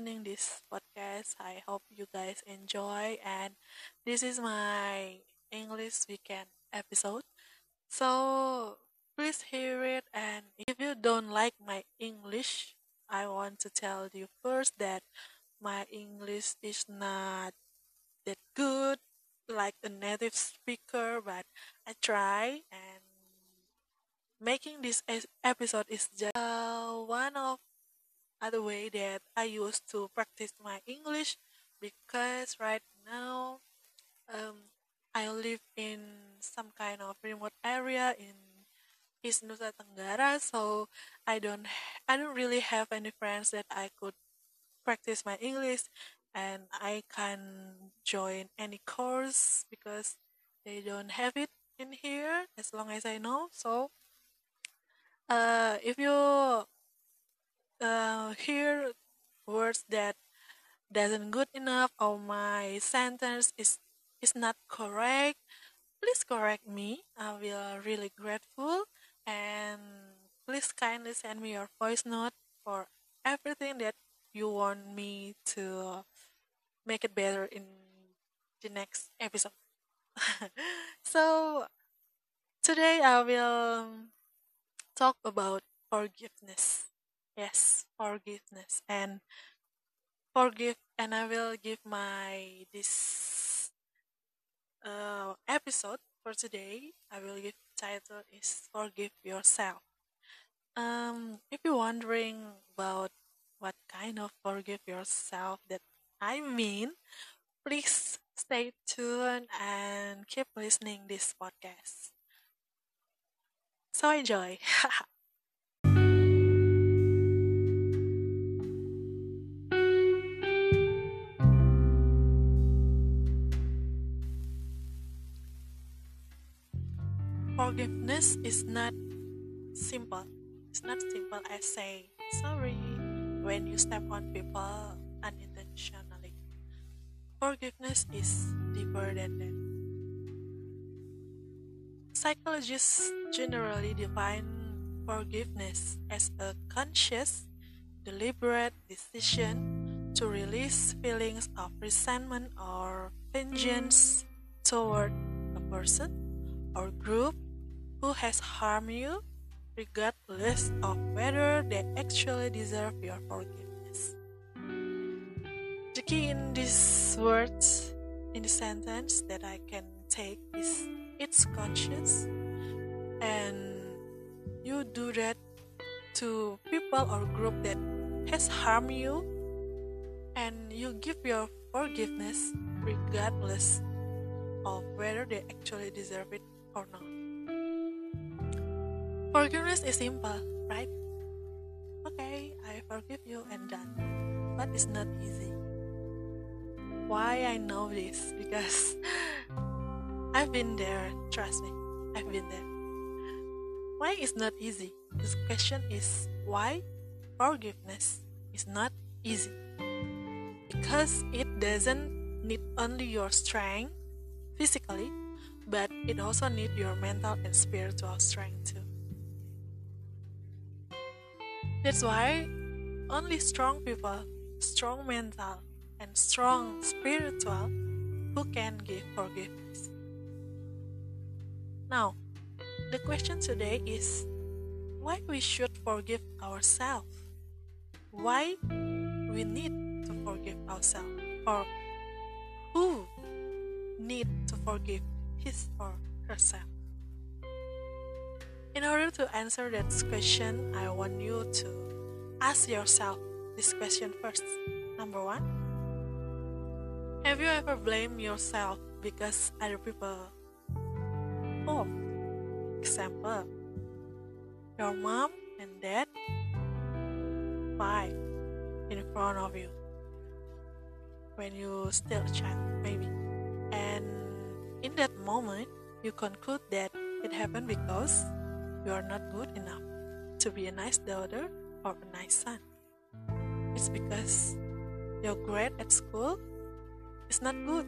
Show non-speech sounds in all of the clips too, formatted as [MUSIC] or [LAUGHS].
listening this podcast. I hope you guys enjoy and this is my English weekend episode. So please hear it and if you don't like my English, I want to tell you first that my English is not that good like a native speaker, but I try and making this episode is just uh, one of other way that I used to practice my English because right now um, I live in some kind of remote area in East Nusa Tenggara, so I don't I don't really have any friends that I could practice my English and I can't join any course because they don't have it in here as long as I know. So uh, if you uh, hear words that doesn't good enough or my sentence is is not correct, please correct me. I will really grateful and please kindly send me your voice note for everything that you want me to make it better in the next episode. [LAUGHS] so today I will talk about forgiveness. Yes, forgiveness and forgive and I will give my this uh, episode for today. I will give title is forgive yourself. Um if you're wondering about what kind of forgive yourself that I mean, please stay tuned and keep listening this podcast. So enjoy. [LAUGHS] Forgiveness is not simple. It's not simple as say sorry when you step on people unintentionally. Forgiveness is deeper than that. Psychologists generally define forgiveness as a conscious, deliberate decision to release feelings of resentment or vengeance toward a person or group who has harmed you, regardless of whether they actually deserve your forgiveness. The key in these words, in the sentence that I can take is it's conscious and you do that to people or group that has harmed you and you give your forgiveness regardless of whether they actually deserve it or not. Forgiveness is simple, right? Okay, I forgive you and done. But it's not easy. Why I know this? [LAUGHS] Because I've been there, trust me. I've been there. Why it's not easy? This question is why forgiveness is not easy. Because it doesn't need only your strength physically, but it also needs your mental and spiritual strength too. That's why only strong people, strong mental, and strong spiritual who can give forgiveness. Now, the question today is why we should forgive ourselves? Why we need to forgive ourselves? Or who need to forgive his or herself? In order to answer that question, I want you to ask yourself this question first. Number one, have you ever blamed yourself because other people? Oh, example, your mom and dad fight in front of you when you still a child, maybe. And in that moment, you conclude that it happened because you are not good enough to be a nice daughter or a nice son. It's because your grade at school is not good.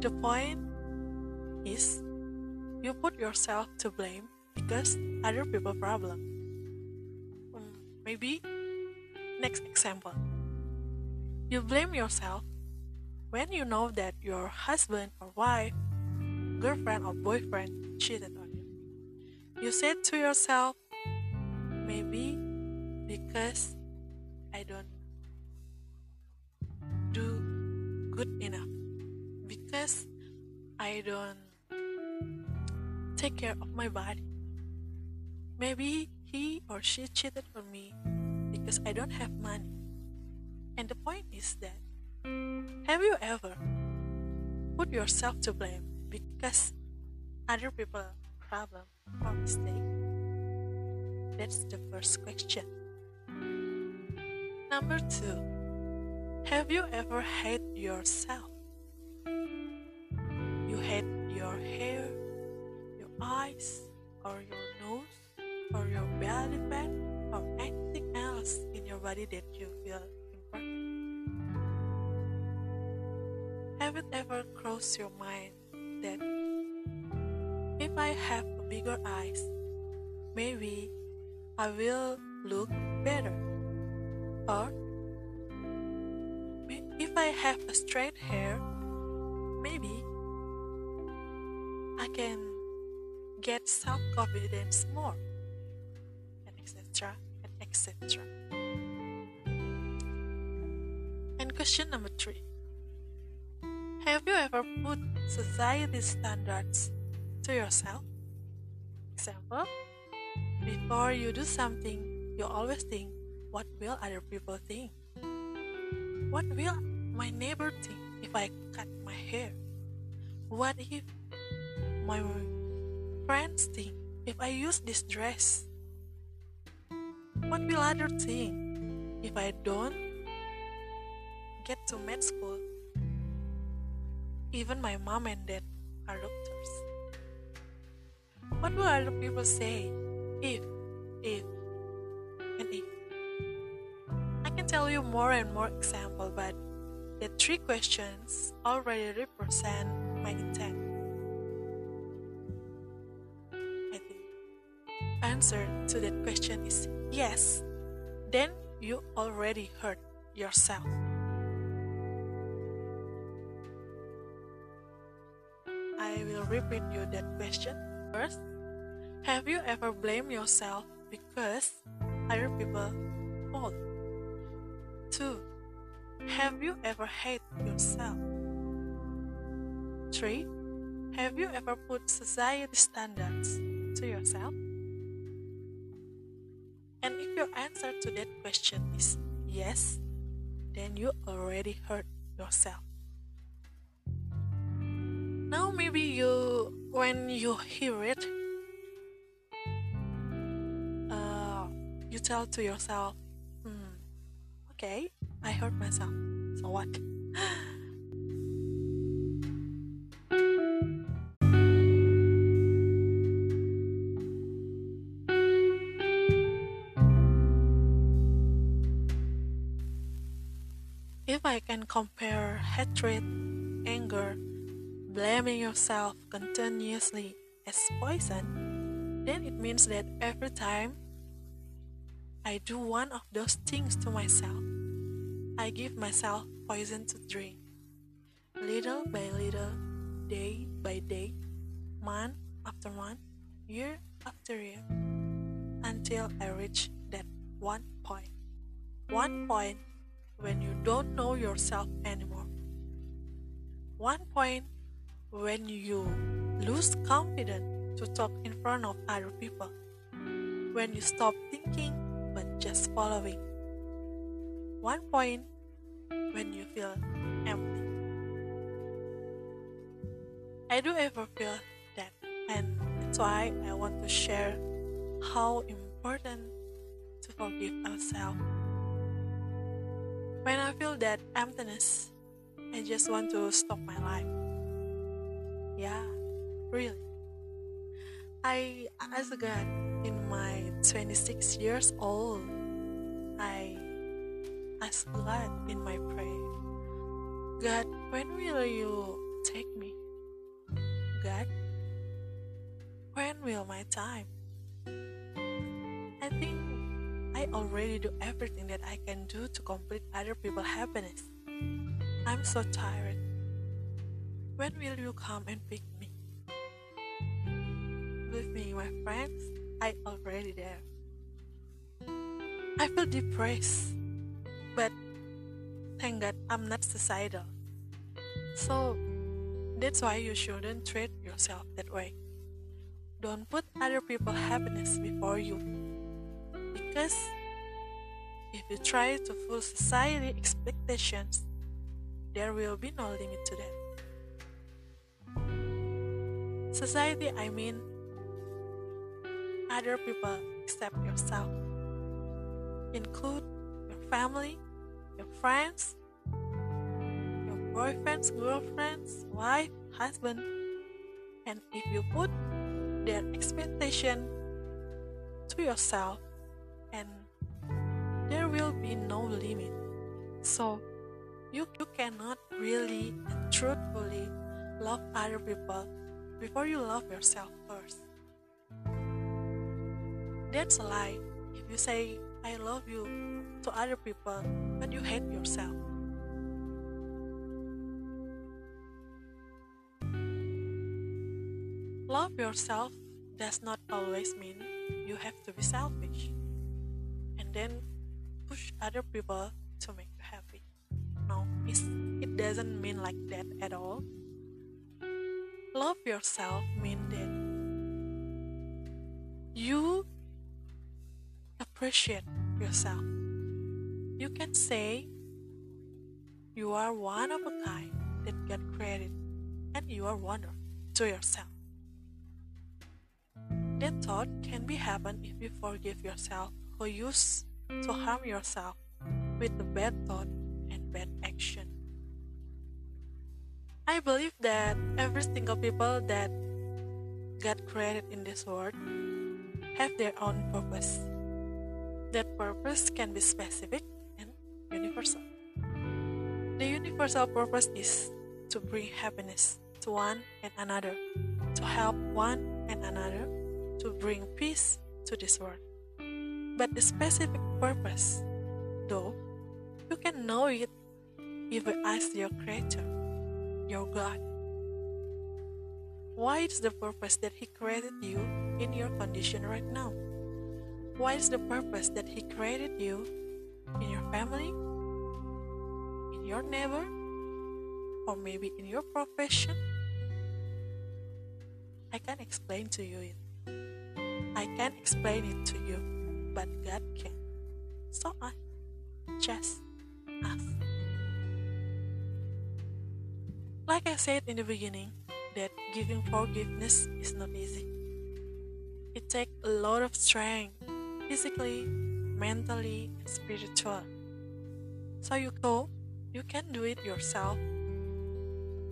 The point is you put yourself to blame because other people problem. Um, maybe Next example. You blame yourself when you know that your husband or wife, girlfriend or boyfriend cheated you. Said to yourself, maybe because I don't do good enough, because I don't take care of my body. Maybe he or she cheated on me because I don't have money. And the point is that have you ever put yourself to blame because other people problem or mistake? That's the first question. Number two, have you ever hate yourself? You hate your hair, your eyes, or your nose, or your belly fat, or anything else in your body that you feel important. Have it ever crossed your mind that if I have bigger eyes, maybe I will look better? Or if I have a straight hair, maybe I can get self confidence more, and etc. and etc. And question number three Have you ever put society standards to yourself? Example Before you do something, you always think, What will other people think? What will my neighbor think if I cut my hair? What if my friends think if I use this dress? What will others think if I don't get to med school? Even my mom and dad are doctors. What will other people say if, if, and if? I can tell you more and more example, but the three questions already represent my intent. I think answer to that question is yes. Then you already hurt yourself. I will repeat you that question. First, have you ever blamed yourself because other people fault? Two, have you ever hate yourself? Three, have you ever put society standards to yourself? And if your answer to that question is yes, then you already hurt yourself. Now maybe you when you hear it tell to yourself, hmm, okay, I hurt myself. So what? [GASPS] if I can compare hatred, anger, blaming yourself continuously as poison, then it means that every time I do one of those things to myself, I give myself poison to drink. Little by little, day by day, month after month, year after year, until I reach that one point. One point when you don't know yourself anymore. One point when you lose confidence to talk in front of other people. When you stop thinking following. One point when you feel empty. I do ever feel that, and that's why I want to share how important to forgive ourselves. When I feel that emptiness, I just want to stop my life. Yeah, really. I asked God in my 26 years old. I asked God in my prayer, God, when will you take me? God, when will my time? I think I already do everything that I can do to complete other people's happiness. I'm so tired. When will you come and pick me? With me, my friends, I already there. I feel depressed, but thank God I'm not suicidal. So that's why you shouldn't treat yourself that way. Don't put other people's happiness before you. Because if you try to fool society expectations, there will be no limit to that. Society, I mean, other people except yourself. Include your family, your friends, your boyfriends, girlfriends, wife, husband. And if you put their expectation to yourself, and there will be no limit. So you, you cannot really and truthfully love other people before you love yourself first. That's a lie if you say, I love you to other people, but you hate yourself. Love yourself does not always mean you have to be selfish and then push other people to make you happy. No, it doesn't mean like that at all. Love yourself means that you appreciate yourself. You can say you are one of a kind that God created and you are wonderful to yourself. That thought can be happen if you forgive yourself who used to harm yourself with the bad thought and bad action. I believe that every single people that God created in this world have their own purpose. That purpose can be specific and universal. The universal purpose is to bring happiness to one and another, to help one and another, to bring peace to this world. But the specific purpose, though, you can know it if you ask your Creator your God. Why is the purpose that He created you in your condition right now? Why is the purpose that He created you in your family, in your neighbor, or maybe in your profession? I can't explain to you it. I can't explain it to you, but God can. So I just ask. Like I said in the beginning, that giving forgiveness is not easy. It takes a lot of strength, physically, mentally, and spiritual. So you go, you can do it yourself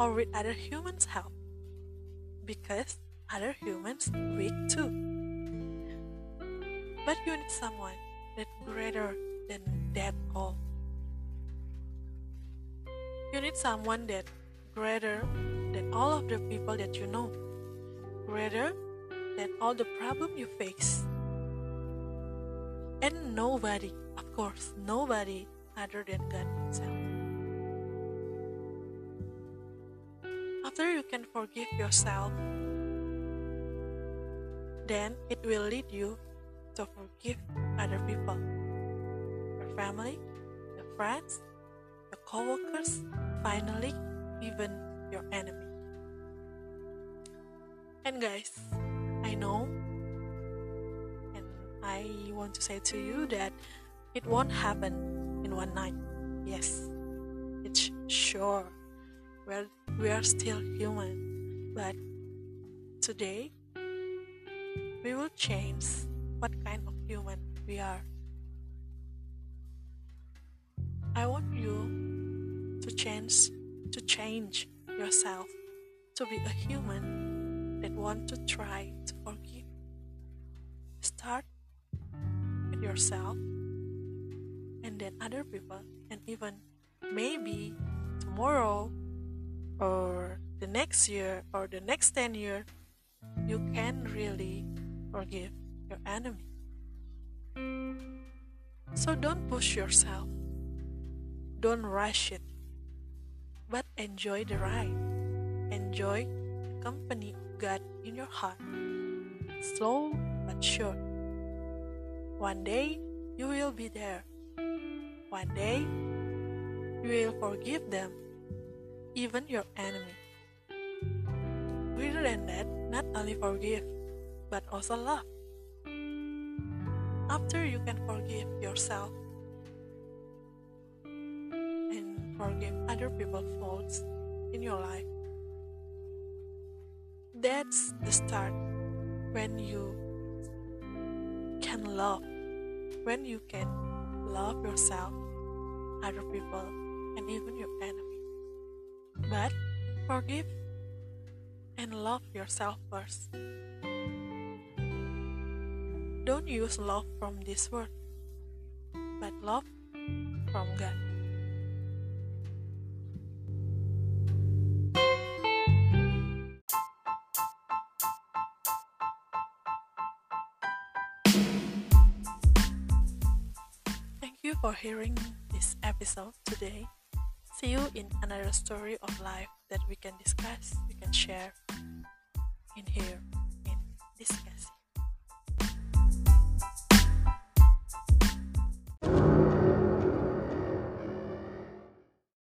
or with other humans' help because other humans weak too. But you need someone that greater than that all. You need someone that greater than all of the people that you know, greater than all the problem you face. Nobody, of course, nobody other than God Himself. After you can forgive yourself, then it will lead you to forgive other people your family, your friends, your co-workers, finally even your enemy. And guys, I know I want to say to you that it won't happen in one night. Yes, it's sure. Well, we are still human, but today we will change what kind of human we are. I want you to change to change yourself to be a human that want to try to forgive. Start yourself and then other people and even maybe tomorrow or the next year or the next 10 years you can really forgive your enemy. So don't push yourself. Don't rush it. But enjoy the ride. Enjoy the company of God in your heart. Slow but sure. One day you will be there. One day you will forgive them, even your enemy. Greater than that, not only forgive, but also love. After you can forgive yourself and forgive other people's faults in your life, that's the start when you love, when you can love yourself, other people, and even your enemy. But forgive and love yourself first. Don't use love from this world, but love from God. For hearing this episode today. See you in another story of life that we can discuss, we can share in here.